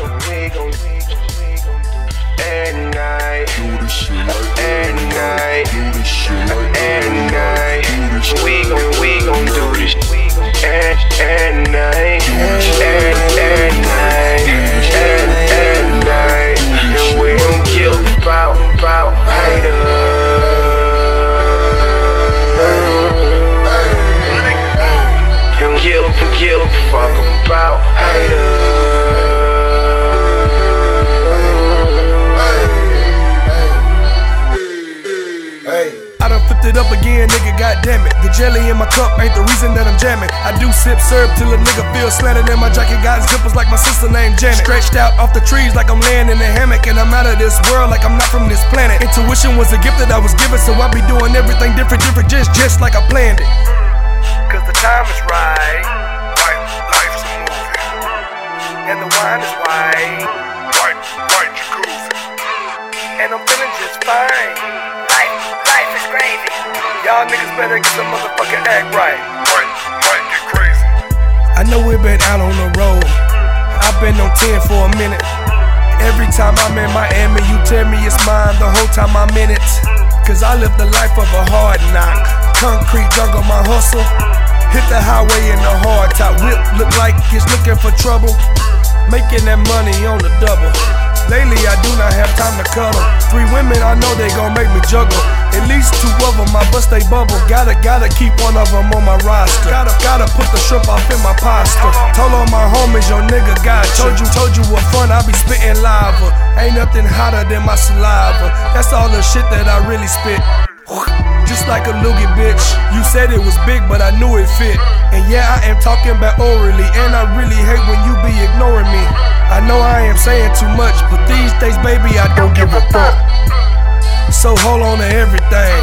we gon' at night, cup ain't the reason that I'm jamming. I do sip syrup till a nigga feel slanted in my jacket. Got zippers like my sister named Janet. Stretched out off the trees like I'm laying in a hammock. And I'm out of this world like I'm not from this planet. Intuition was a gift that I was given, so I be doing everything different, different, just, just like I planned it. Cause the time is right. Right, life's a. And the wine is white. White, white jacuzzi. And I'm feeling just fine. Y'all niggas better get some motherfucking act right. Right, right, get crazy. I know we've been out on the road. I've been on 10 for a minute. Every time I'm in Miami, you tell me it's mine the whole time I'm in it. Cause I live the life of a hard knock. Concrete jungle, my hustle. Hit the highway in the hard top. Whip look like it's looking for trouble. Making that money on the double. Lately, I do not have time to cuddle. Three women, I know they gon' make me juggle. At least two of them, I bust they bubble. Gotta, gotta keep one of them on my roster. Gotta, gotta put the shrimp off in my pasta. Told all my homies, your nigga got you. Told you, told you what fun, I be spitting lava. Ain't nothing hotter than my saliva. That's all the shit that I really spit. Just like a loogie bitch. You said it was big, but I knew it fit. And yeah, I am talking about orally. And I really hate when you too much, but these days, baby, I don't give a fuck. So hold on to everything.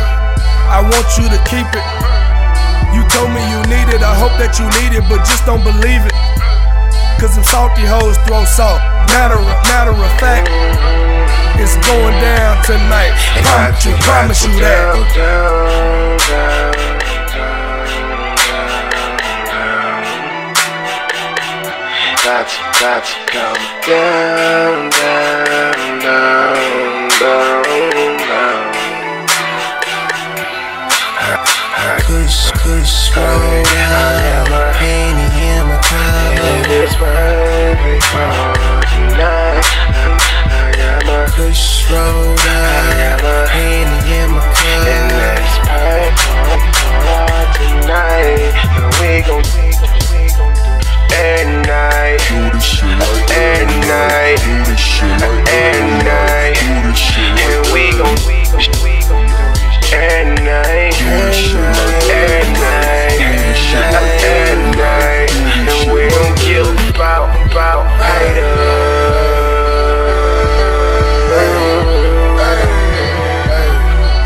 I want you to keep it. You told me you need it, I hope that you need it, but just don't believe it. Cause them salty hoes throw salt. Matter of, matter of fact, it's going down tonight. Promise you, promise you that. Got to, got to go down, down, down, down, down. Kush, kush, roll down. Henny in my And it's perfect for tonight. I got my roll I down. got my Henny in my And cup. that's perfect for tonight. And we gon' we at night. And we at night, at night, at night. Haters.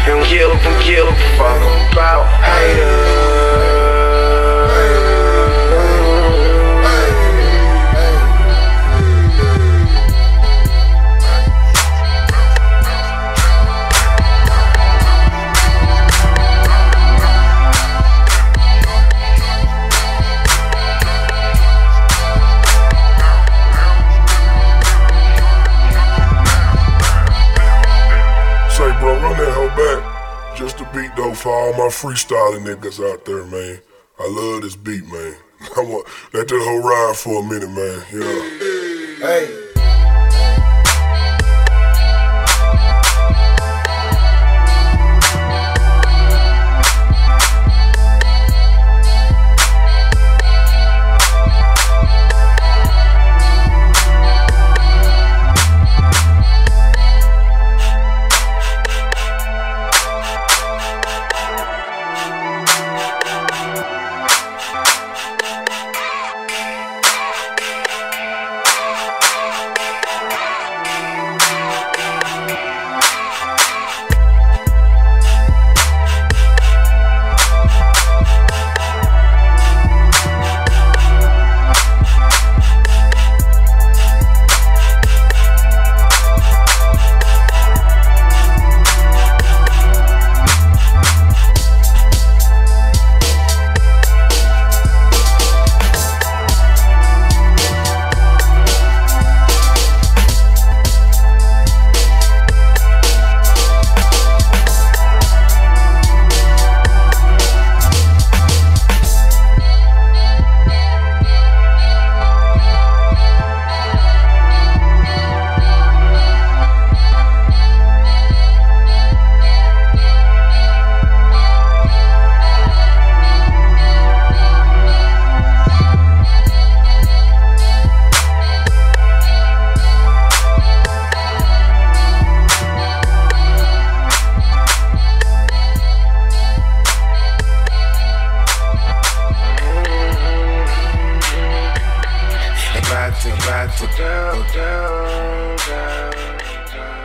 And give give a fuck about Say, Just a beat though for all my freestyling niggas out there, man. I love this beat, man. I want let that whole ride for a minute, man. Yeah. Hey. Vibes are down, down, down, down.